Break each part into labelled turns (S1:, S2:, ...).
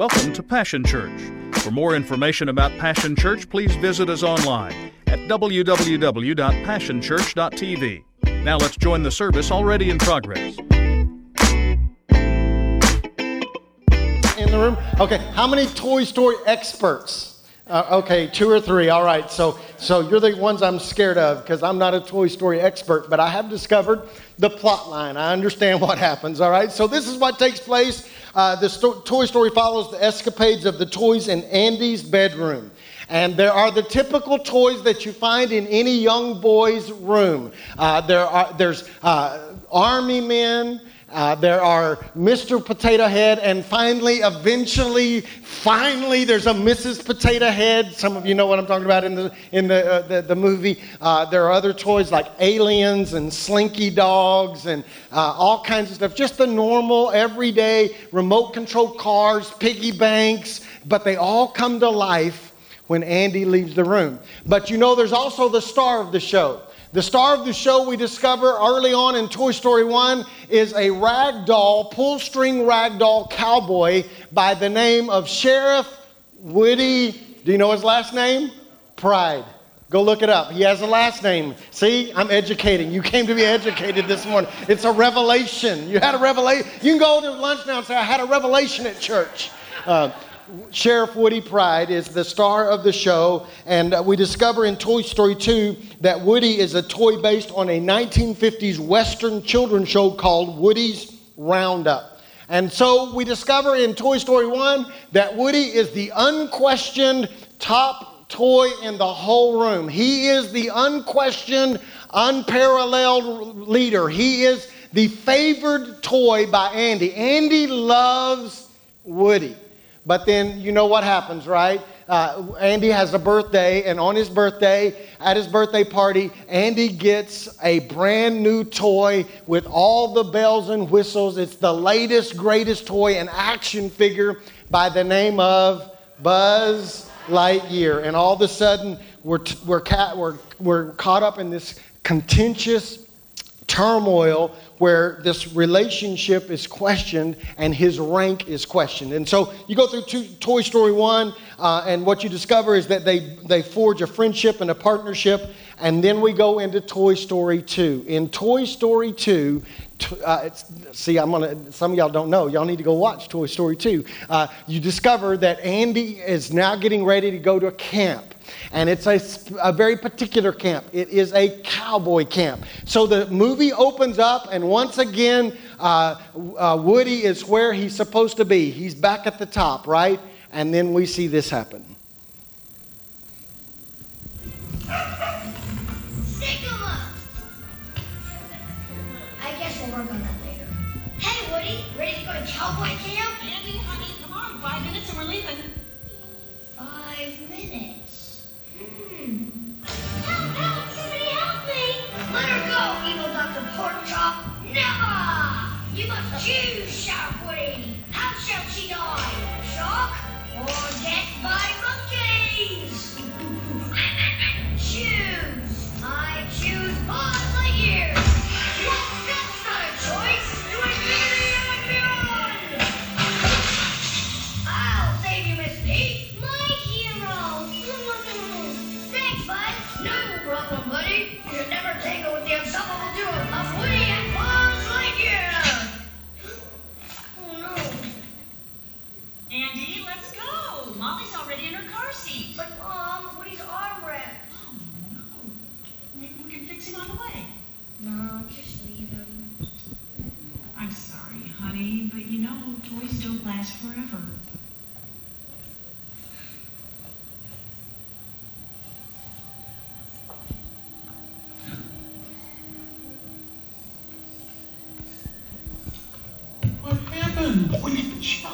S1: Welcome to Passion Church. For more information about Passion Church, please visit us online at www.passionchurch.tv. Now let's join the service already in progress.
S2: in the room? Okay, how many Toy Story experts? Uh, okay, two or three. All right, so so you're the ones I'm scared of because I'm not a Toy Story expert, but I have discovered the plot line. I understand what happens. All right, so this is what takes place. Uh, the sto- Toy Story follows the escapades of the toys in Andy's bedroom. And there are the typical toys that you find in any young boy's room. Uh, there are, there's uh, army men, uh, there are Mr. Potato Head, and finally, eventually, finally, there's a Mrs. Potato Head. Some of you know what I'm talking about in the, in the, uh, the, the, movie. Uh, there are other toys like aliens and slinky dogs and uh, all kinds of stuff. Just the normal, everyday remote control cars, piggy banks, but they all come to life when Andy leaves the room. But you know, there's also the star of the show. The star of the show we discover early on in Toy Story 1 is a rag doll, pull string rag doll cowboy by the name of Sheriff Woody. Do you know his last name? Pride. Go look it up. He has a last name. See, I'm educating. You came to be educated this morning. It's a revelation. You had a revelation. You can go to lunch now and say, I had a revelation at church. Uh, Sheriff Woody Pride is the star of the show, and uh, we discover in Toy Story 2 that Woody is a toy based on a 1950s Western children's show called Woody's Roundup. And so we discover in Toy Story 1 that Woody is the unquestioned top toy in the whole room. He is the unquestioned, unparalleled leader. He is the favored toy by Andy. Andy loves Woody. But then you know what happens, right? Uh, Andy has a birthday, and on his birthday, at his birthday party, Andy gets a brand new toy with all the bells and whistles. It's the latest, greatest toy, an action figure by the name of Buzz Lightyear. And all of a sudden, we're, t- we're, ca- we're, we're caught up in this contentious turmoil where this relationship is questioned and his rank is questioned. And so you go through two, Toy Story 1, uh, and what you discover is that they, they forge a friendship and a partnership. And then we go into Toy Story 2. In Toy Story 2, uh, see, I'm gonna. Some of y'all don't know. Y'all need to go watch Toy Story 2. Uh, you discover that Andy is now getting ready to go to a camp and it's a, a very particular camp. It is a cowboy camp. So the movie opens up, and once again, uh, uh, Woody is where he's supposed to be. He's back at the top, right? And then we see this happen.
S3: I guess we'll work on that later. Hey, Woody, ready to go to cowboy camp?
S4: Andy, honey, come on, five minutes and we're leaving.
S3: Five minutes. Evil Dr. Porkchop! Never! You must choose, Sheriff Woody. How shall she die? Shock or death by
S4: last forever.
S5: What happened?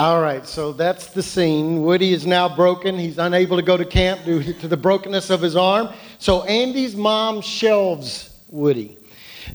S2: All right, so that's the scene. Woody is now broken. He's unable to go to camp due to the brokenness of his arm. So Andy's mom shelves Woody.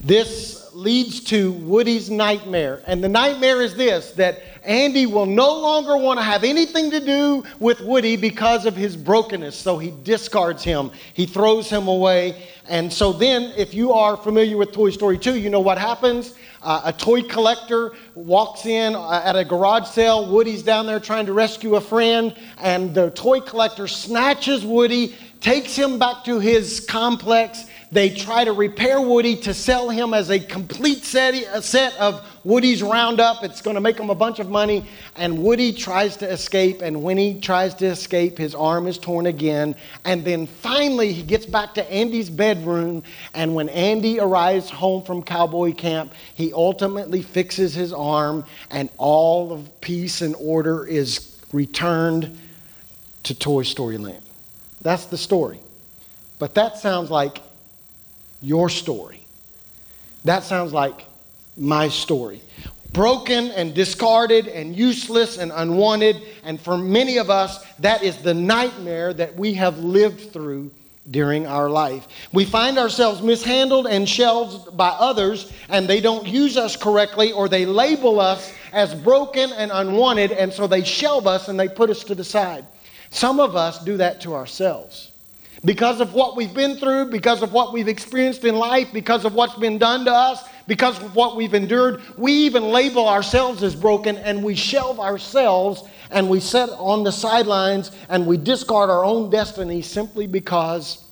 S2: This leads to Woody's nightmare. And the nightmare is this that Andy will no longer want to have anything to do with Woody because of his brokenness. So he discards him, he throws him away. And so then, if you are familiar with Toy Story 2, you know what happens. Uh, a toy collector walks in uh, at a garage sale. Woody's down there trying to rescue a friend, and the toy collector snatches Woody, takes him back to his complex, they try to repair Woody to sell him as a complete set, a set of Woody's Roundup. It's going to make him a bunch of money. And Woody tries to escape. And when he tries to escape, his arm is torn again. And then finally, he gets back to Andy's bedroom. And when Andy arrives home from cowboy camp, he ultimately fixes his arm. And all of peace and order is returned to Toy Story Land. That's the story. But that sounds like your story. That sounds like my story. Broken and discarded and useless and unwanted. And for many of us, that is the nightmare that we have lived through during our life. We find ourselves mishandled and shelved by others, and they don't use us correctly, or they label us as broken and unwanted, and so they shelve us and they put us to the side. Some of us do that to ourselves because of what we've been through, because of what we've experienced in life, because of what's been done to us, because of what we've endured, we even label ourselves as broken and we shelve ourselves and we sit on the sidelines and we discard our own destiny simply because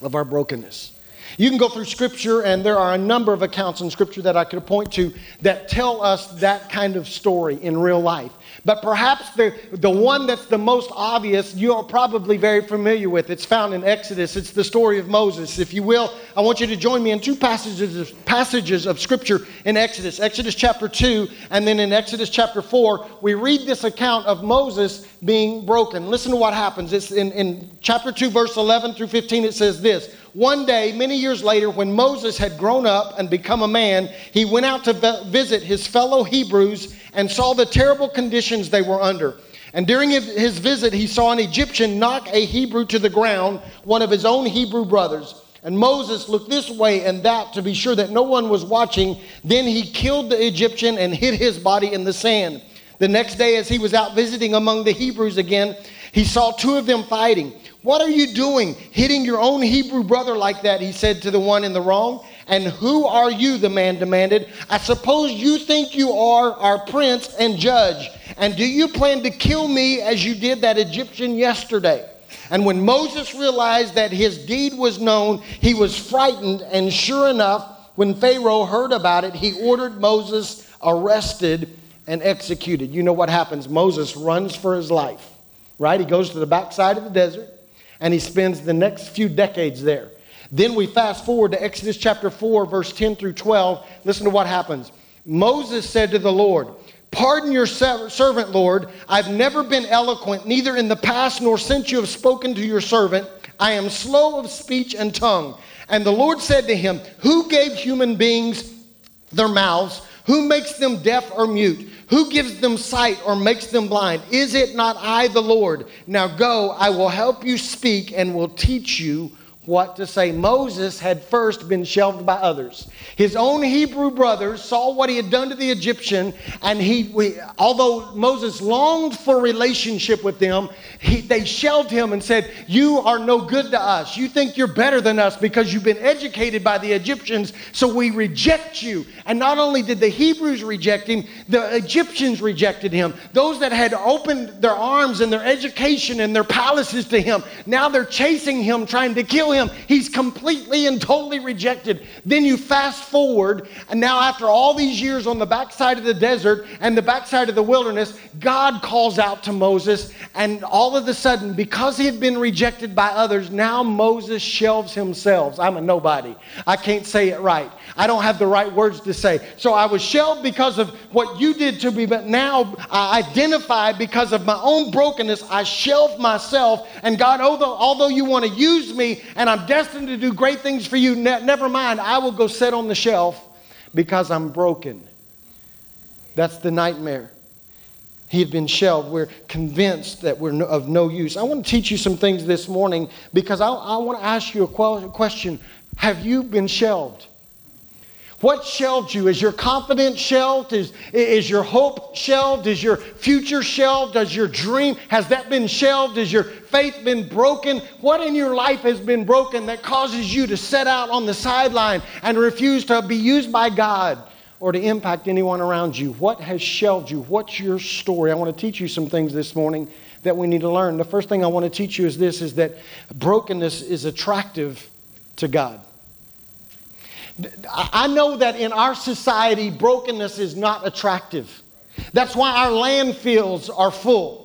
S2: of our brokenness. You can go through Scripture, and there are a number of accounts in Scripture that I could point to that tell us that kind of story in real life. But perhaps the, the one that's the most obvious, you're probably very familiar with. It's found in Exodus. It's the story of Moses. If you will, I want you to join me in two passages of, passages of Scripture in Exodus Exodus chapter 2, and then in Exodus chapter 4. We read this account of Moses being broken. Listen to what happens. It's in, in chapter 2, verse 11 through 15. It says this One day, many years later, when Moses had grown up and become a man, he went out to visit his fellow Hebrews and saw the terrible conditions they were under. And during his visit, he saw an Egyptian knock a Hebrew to the ground, one of his own Hebrew brothers. And Moses looked this way and that to be sure that no one was watching. Then he killed the Egyptian and hid his body in the sand. The next day, as he was out visiting among the Hebrews again, he saw two of them fighting. What are you doing, hitting your own Hebrew brother like that? He said to the one in the wrong. And who are you? The man demanded. I suppose you think you are our prince and judge. And do you plan to kill me as you did that Egyptian yesterday? And when Moses realized that his deed was known, he was frightened. And sure enough, when Pharaoh heard about it, he ordered Moses arrested and executed. You know what happens? Moses runs for his life, right? He goes to the backside of the desert and he spends the next few decades there. Then we fast forward to Exodus chapter 4, verse 10 through 12. Listen to what happens. Moses said to the Lord, Pardon your servant, Lord. I've never been eloquent, neither in the past nor since you have spoken to your servant. I am slow of speech and tongue. And the Lord said to him, Who gave human beings their mouths? Who makes them deaf or mute? Who gives them sight or makes them blind? Is it not I, the Lord? Now go, I will help you speak and will teach you what to say. Moses had first been shelved by others. His own Hebrew brothers saw what he had done to the Egyptian, and he, we, although Moses longed for relationship with them, he, they shelved him and said, You are no good to us. You think you're better than us because you've been educated by the Egyptians, so we reject you. And not only did the Hebrews reject him, the Egyptians rejected him. Those that had opened their arms and their education and their palaces to him, now they're chasing him, trying to kill him. He's completely and totally rejected. Then you fast forward, and now after all these years on the backside of the desert and the backside of the wilderness, God calls out to Moses, and all of a sudden, because he had been rejected by others, now Moses shelves himself. I'm a nobody. I can't say it right. I don't have the right words to say. So I was shelved because of what you did to me, but now I identify because of my own brokenness. I shelve myself, and God, although, although you want to use me and I'm destined to do great things for you, ne- never mind, I will go sit on the shelf because I'm broken. That's the nightmare. He had been shelved. We're convinced that we're no, of no use. I want to teach you some things this morning because I, I want to ask you a question. Have you been shelved? What shelved you? Is your confidence shelved? Is, is your hope shelved? Is your future shelved? Does your dream, has that been shelved? Has your faith been broken? What in your life has been broken that causes you to set out on the sideline and refuse to be used by God or to impact anyone around you? What has shelved you? What's your story? I want to teach you some things this morning that we need to learn. The first thing I want to teach you is this is that brokenness is attractive to God. I know that in our society, brokenness is not attractive. That's why our landfills are full.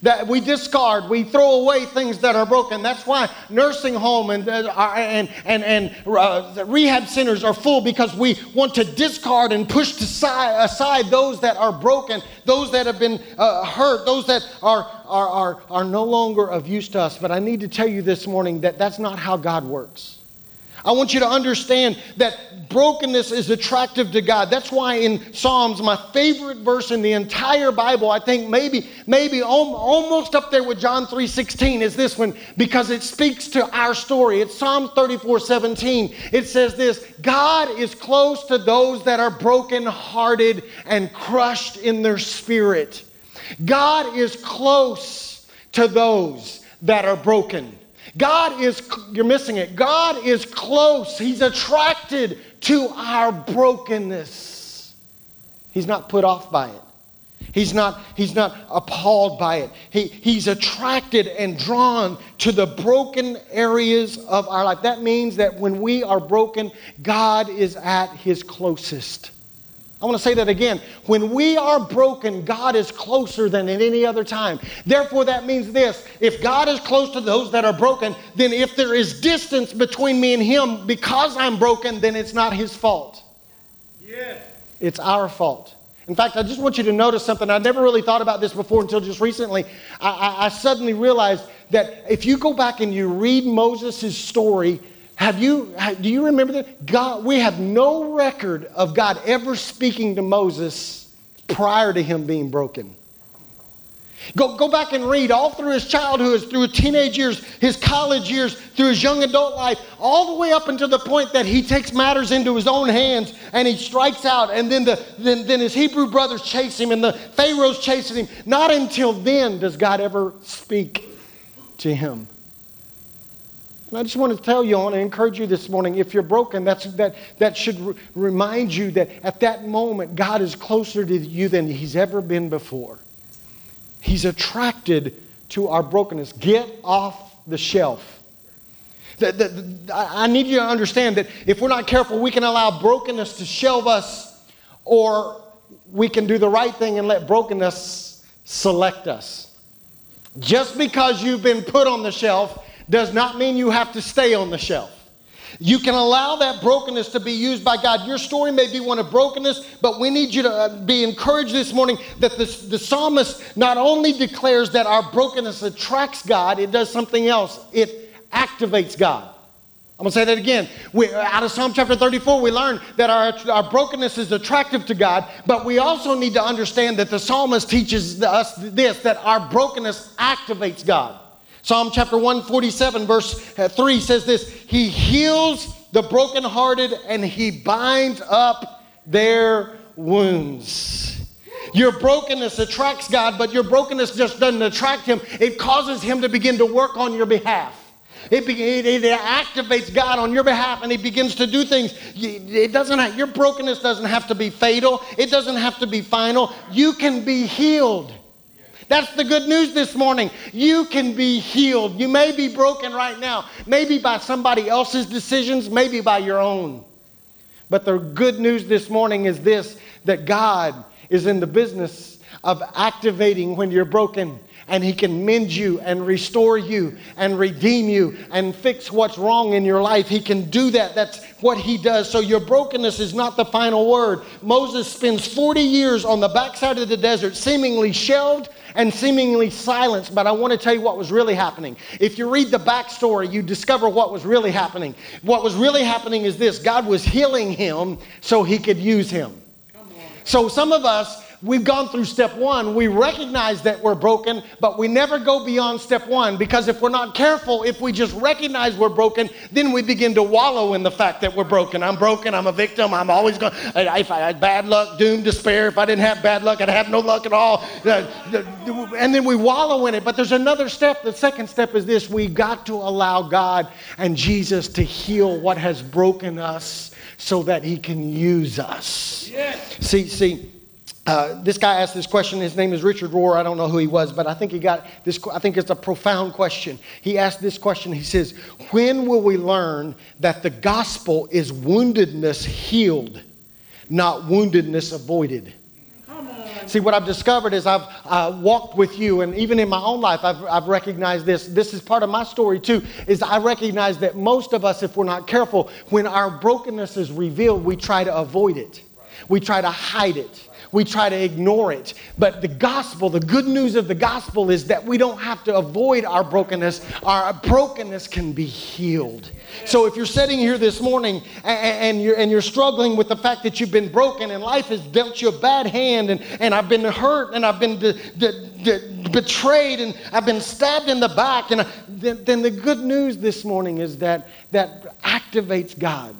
S2: That we discard, we throw away things that are broken. That's why nursing home and, uh, and, and, and uh, rehab centers are full because we want to discard and push aside, aside those that are broken, those that have been uh, hurt, those that are, are, are, are no longer of use to us. But I need to tell you this morning that that's not how God works. I want you to understand that brokenness is attractive to God. That's why in Psalms, my favorite verse in the entire Bible, I think maybe, maybe almost up there with John 3.16 is this one because it speaks to our story. It's Psalm 34.17. It says this, God is close to those that are brokenhearted and crushed in their spirit. God is close to those that are broken. God is, you're missing it. God is close. He's attracted to our brokenness. He's not put off by it. He's not, he's not appalled by it. He, he's attracted and drawn to the broken areas of our life. That means that when we are broken, God is at his closest. I want to say that again. When we are broken, God is closer than at any other time. Therefore, that means this if God is close to those that are broken, then if there is distance between me and Him because I'm broken, then it's not His fault. Yes. It's our fault. In fact, I just want you to notice something. I never really thought about this before until just recently. I, I, I suddenly realized that if you go back and you read Moses' story, have you, do you remember that? God, we have no record of God ever speaking to Moses prior to him being broken. Go, go back and read all through his childhood, through his teenage years, his college years, through his young adult life, all the way up until the point that he takes matters into his own hands and he strikes out, and then, the, then, then his Hebrew brothers chase him and the Pharaoh's chasing him. Not until then does God ever speak to him. And I just want to tell you, want to encourage you this morning. If you're broken, that's, that, that should r- remind you that at that moment, God is closer to you than He's ever been before. He's attracted to our brokenness. Get off the shelf. The, the, the, I need you to understand that if we're not careful, we can allow brokenness to shelve us, or we can do the right thing and let brokenness select us. Just because you've been put on the shelf does not mean you have to stay on the shelf. You can allow that brokenness to be used by God. Your story may be one of brokenness, but we need you to uh, be encouraged this morning that the, the psalmist not only declares that our brokenness attracts God, it does something else. It activates God. I'm going to say that again. We, out of Psalm chapter 34, we learn that our, our brokenness is attractive to God, but we also need to understand that the psalmist teaches us this that our brokenness activates God. Psalm chapter 147, verse uh, 3 says this He heals the brokenhearted and he binds up their wounds. Your brokenness attracts God, but your brokenness just doesn't attract him. It causes him to begin to work on your behalf. It, it, it, activates God on your behalf and he begins to do things. It doesn't have, your brokenness doesn't have to be fatal. It doesn't have to be final. You can be healed. That's the good news this morning. You can be healed. You may be broken right now, maybe by somebody else's decisions, maybe by your own. But the good news this morning is this that God is in the business of activating when you're broken and he can mend you and restore you and redeem you and fix what's wrong in your life. He can do that. That's what he does. So your brokenness is not the final word. Moses spends 40 years on the backside of the desert, seemingly shelved and seemingly silenced, but I want to tell you what was really happening. If you read the backstory, you discover what was really happening. What was really happening is this God was healing him so he could use him. So some of us we've gone through step one. We recognize that we're broken, but we never go beyond step one because if we're not careful, if we just recognize we're broken, then we begin to wallow in the fact that we're broken. I'm broken. I'm a victim. I'm always going. If I had bad luck, doom, despair. If I didn't have bad luck, I'd have no luck at all. Uh, and then we wallow in it. But there's another step. The second step is this: we got to allow God and Jesus to heal what has broken us, so that He can use us. Yes. See, see uh, this guy asked this question. His name is Richard Rohr. I don't know who he was, but I think he got this. I think it's a profound question. He asked this question. He says, When will we learn that the gospel is woundedness healed, not woundedness avoided? See, what I've discovered is I've uh, walked with you, and even in my own life, I've, I've recognized this. This is part of my story too. Is I recognize that most of us, if we're not careful, when our brokenness is revealed, we try to avoid it. We try to hide it we try to ignore it. But the gospel, the good news of the gospel is that we don't have to avoid our brokenness. Our brokenness can be healed. So if you're sitting here this morning and, you're, and you're struggling with the fact that you've been broken and life has dealt you a bad hand and, and I've been hurt and I've been de- de- de- betrayed and I've been stabbed in the back, and then, then the good news this morning is that that activates God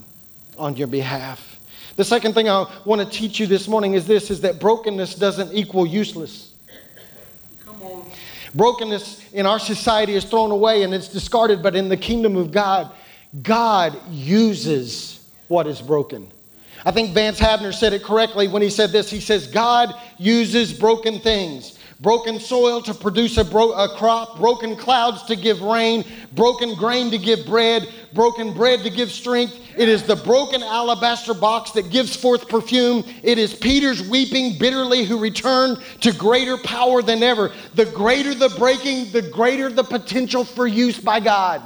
S2: on your behalf. The second thing I want to teach you this morning is this is that brokenness doesn't equal useless. Come on. Brokenness in our society is thrown away and it's discarded, but in the kingdom of God, God uses what is broken. I think Vance Havner said it correctly when he said this. He says, God uses broken things broken soil to produce a, bro- a, crop, broken clouds to give rain, broken grain to give bread, broken bread to give strength. It is the broken alabaster box that gives forth perfume. It is Peter's weeping bitterly who returned to greater power than ever. The greater the breaking, the greater the potential for use by God.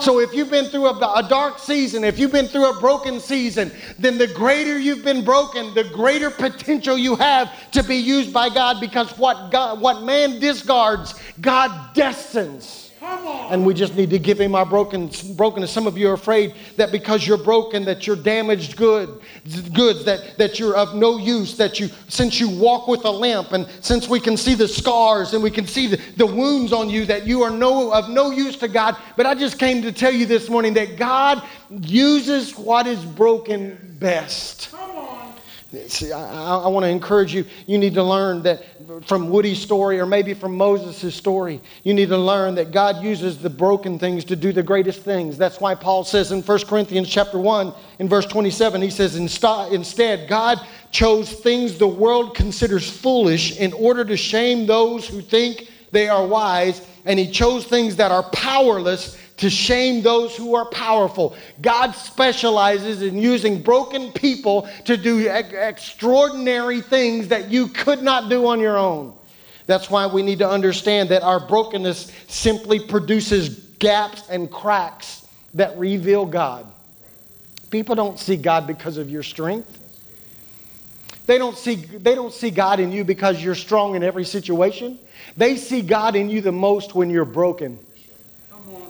S2: So if you've been through a, a, dark season, if you've been through a broken season, then the greater you've been broken, the greater potential you have to be used by God because what God, what man discards, God destines. And we just need to give him our broken, brokenness. Some of you are afraid that because you're broken, that you're damaged good, goods, that, that you're of no use, that you, since you walk with a limp, and since we can see the scars and we can see the, the wounds on you, that you are no, of no use to God. But I just came to tell you this morning that God uses what is broken best. See, I, I want to encourage you. You need to learn that from Woody's story or maybe from Moses' story, you need to learn that God uses the broken things to do the greatest things. That's why Paul says in 1 Corinthians chapter 1, in verse 27, he says, Instead, God chose things the world considers foolish in order to shame those who think they are wise, and he chose things that are powerless to shame those who are powerful. God specializes in using broken people to do extraordinary things that you could not do on your own. That's why we need to understand that our brokenness simply produces gaps and cracks that reveal God. People don't see God because of your strength. They don't see, they don't see God in you because you're strong in every situation. They see God in you the most when you're broken.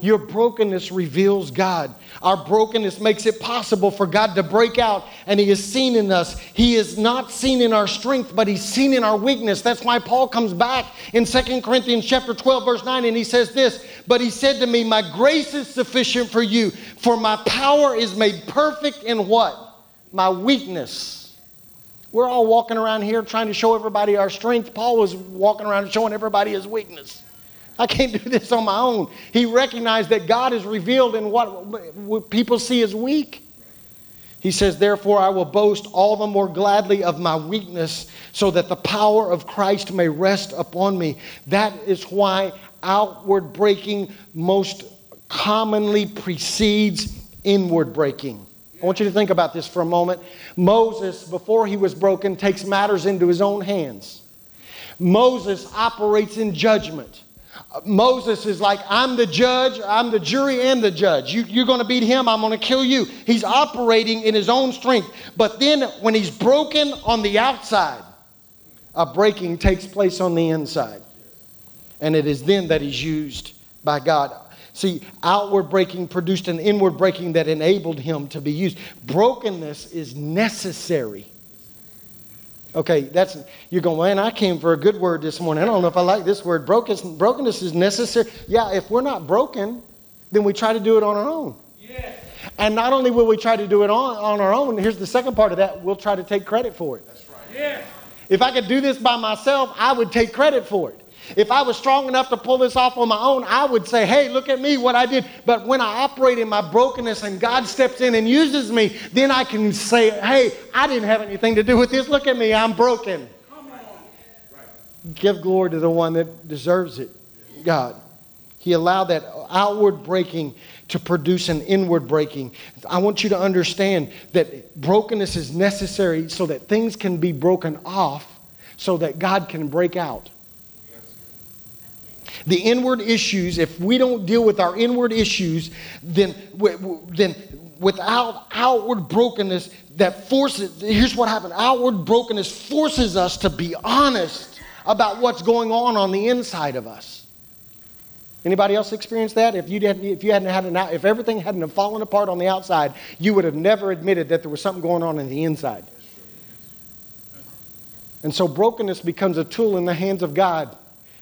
S2: Your brokenness reveals God. Our brokenness makes it possible for God to break out, and He is seen in us. He is not seen in our strength, but He's seen in our weakness. That's why Paul comes back in 2 Corinthians chapter 12, verse 9, and he says this, But he said to me, My grace is sufficient for you, for my power is made perfect in what? My weakness. We're all walking around here trying to show everybody our strength. Paul was walking around showing everybody his weakness. I can't do this on my own. He recognized that God is revealed in what, people see as weak. He says, Therefore, I will boast all the more gladly of my weakness, so that the power of Christ may rest upon me. That is why outward breaking most commonly precedes inward breaking. I want you to think about this for a moment. Moses, before he was broken, takes matters into his own hands. Moses operates in judgment. Moses is like, I'm the judge, I'm the jury and the judge. You, are going to beat him, I'm going to kill you. He's operating in his own strength. But then when he's broken on the outside, a breaking takes place on the inside. And it is then that he's used by God. See, outward breaking produced an inward breaking that enabled him to be used. Brokenness is necessary Okay, that's you're going, man, I came for a good word this morning. I don't know if I like this word. Brokenness, brokenness is necessary. Yeah, if we're not broken, then we try to do it on our own. Yeah. And not only will we try to do it on, on our own, here's the second part of that, we'll try to take credit for it. That's right. Yeah. If I could do this by myself, I would take credit for it. If I was strong enough to pull this off on my own, I would say, hey, look at me, what I did. But when I operate in my brokenness and God steps in and uses me, then I can say, hey, I didn't have anything to do with this. Look at me, I'm broken. Give glory to the one that deserves it, God. He allowed that outward breaking to produce an inward breaking. I want you to understand that brokenness is necessary so that things can be broken off so that God can break out. The inward issues, if we don't deal with our inward issues, then, then without outward brokenness, that forces, here's what happened outward brokenness forces us to be honest about what's going on on the inside of us. Anybody else experience that? If you hadn't, if you hadn't had an, if everything hadn't fallen apart on the outside, you would have never admitted that there was something going on in the inside. And so brokenness becomes a tool in the hands of God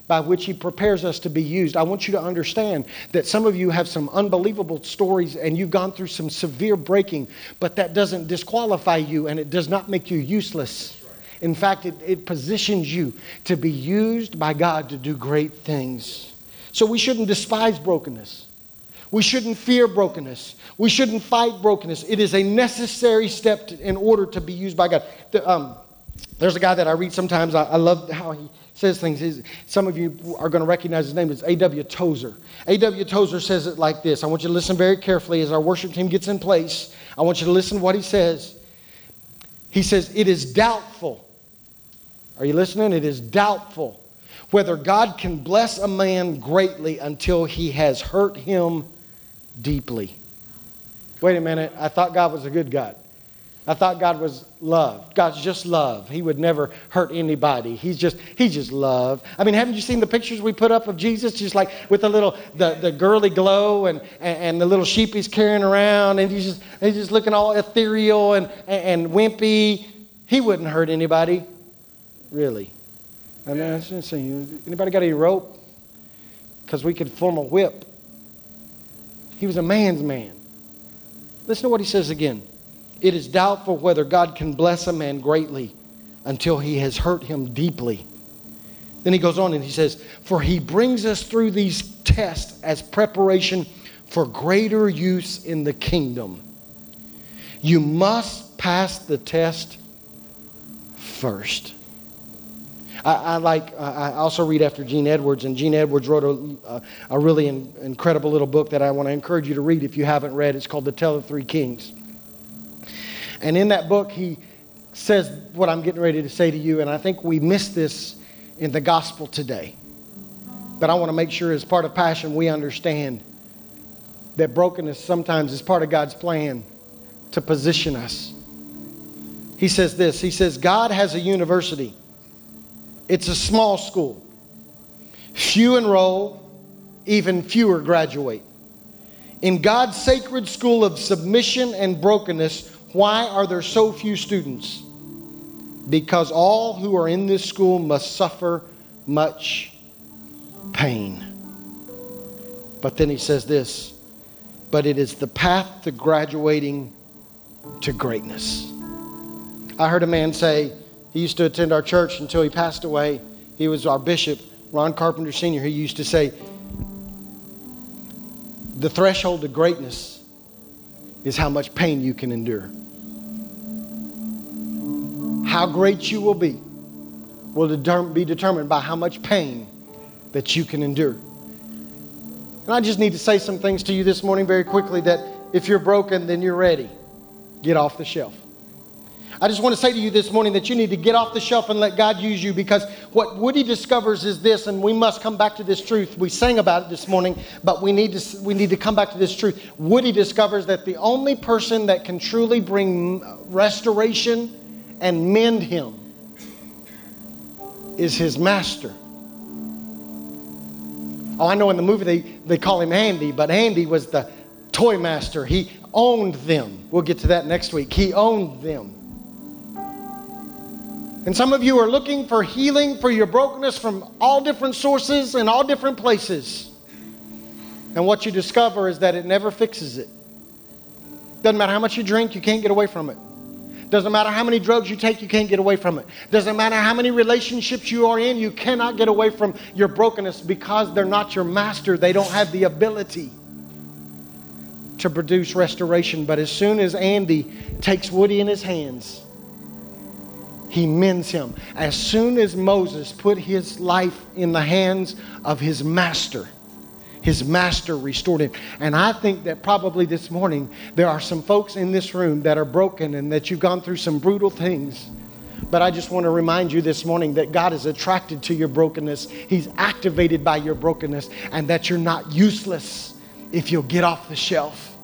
S2: by which He prepares us to be used. I want you to understand that some of you have some unbelievable stories and you've gone through some severe breaking, but that doesn't disqualify you and it does not make you useless. In fact, it, it positions you to be used by God to do great things. So we shouldn't despise brokenness. We shouldn't fear brokenness. We shouldn't fight brokenness. It is a necessary step to, in order to be used by God. The, um, there's a guy that I read sometimes. I, I love how he says things. He's, some of you are going to recognize his name. It's A.W. Tozer. A.W. Tozer says it like this. I want you to listen very carefully as our worship team gets in place. I want you to listen to what he says. He says, It is doubtful. Are you listening? It is doubtful whether God can bless a man greatly until he has hurt him deeply. Wait a minute. I thought God was a good God. I thought God was love. God's just love. He would never hurt anybody. He's just He's just love. I mean, haven't you seen the pictures we put up of Jesus, just like with the little the, the girly glow and, and, and the little sheep he's carrying around, and he's just he's just looking all ethereal and, and, and wimpy. He wouldn't hurt anybody, really. I mean, I shouldn't say anybody got any rope? Because we could form a whip. He was a man's man. Listen to what he says again. It is doubtful whether God can bless a man greatly until he has hurt him deeply. Then he goes on and he says, For he brings us through these tests as preparation for greater use in the kingdom. You must pass the test first. I, I like, I also read after Gene Edwards, and Gene Edwards wrote a, a really in, incredible little book that I want to encourage you to read if you haven't read. It's called The Tale of Three Kings. And in that book, he says what I'm getting ready to say to you, and I think we miss this in the gospel today. But I want to make sure, as part of passion, we understand that brokenness sometimes is part of God's plan to position us. He says this He says, God has a university, it's a small school. Few enroll, even fewer graduate. In God's sacred school of submission and brokenness, why are there so few students? Because all who are in this school must suffer much pain. But then he says this but it is the path to graduating to greatness. I heard a man say, he used to attend our church until he passed away. He was our bishop, Ron Carpenter Sr. He used to say, the threshold to greatness is how much pain you can endure. How great you will be will be determined by how much pain that you can endure. And I just need to say some things to you this morning very quickly that if you're broken, then you're ready. Get off the shelf. I just want to say to you this morning that you need to get off the shelf and let God use you because what Woody discovers is this, and we must come back to this truth. We sang about it this morning, but we need to, we need to come back to this truth. Woody discovers that the only person that can truly bring restoration and mend him is his master. Oh, I know in the movie they, they call him Andy, but Andy was the toy master. He owned them. We'll get to that next week. He owned them. And some of you are looking for healing for your brokenness from all different sources and all different places. And what you discover is that it never fixes it. Doesn't matter how much you drink, you can't get away from it. Doesn't matter how many drugs you take, you can't get away from it. Doesn't matter how many relationships you are in, you cannot get away from your brokenness because they're not your master. They don't have the ability to produce restoration. But as soon as Andy takes Woody in his hands, he mends him. As soon as Moses put his life in the hands of his master, his master restored him. And I think that probably this morning there are some folks in this room that are broken and that you've gone through some brutal things. But I just want to remind you this morning that God is attracted to your brokenness. He's activated by your brokenness, and that you're not useless if you'll get off the shelf.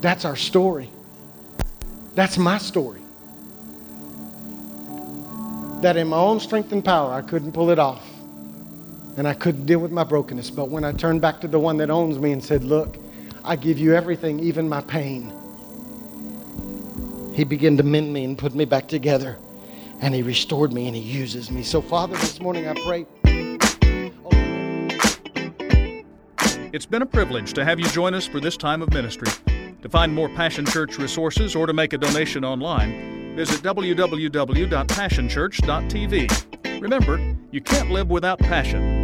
S2: That's our story. That's my story. That in my own strength and power, I couldn't pull it off and I couldn't deal with my brokenness. But when I turned back to the one that owns me and said, Look, I give you everything, even my pain, he began to mend me and put me back together. And he restored me and he uses me. So, Father, this morning I pray.
S1: It's been a privilege to have you join us for this time of ministry. To find more Passion Church resources or to make a donation online, visit www.passionchurch.tv. Remember, you can't live without passion.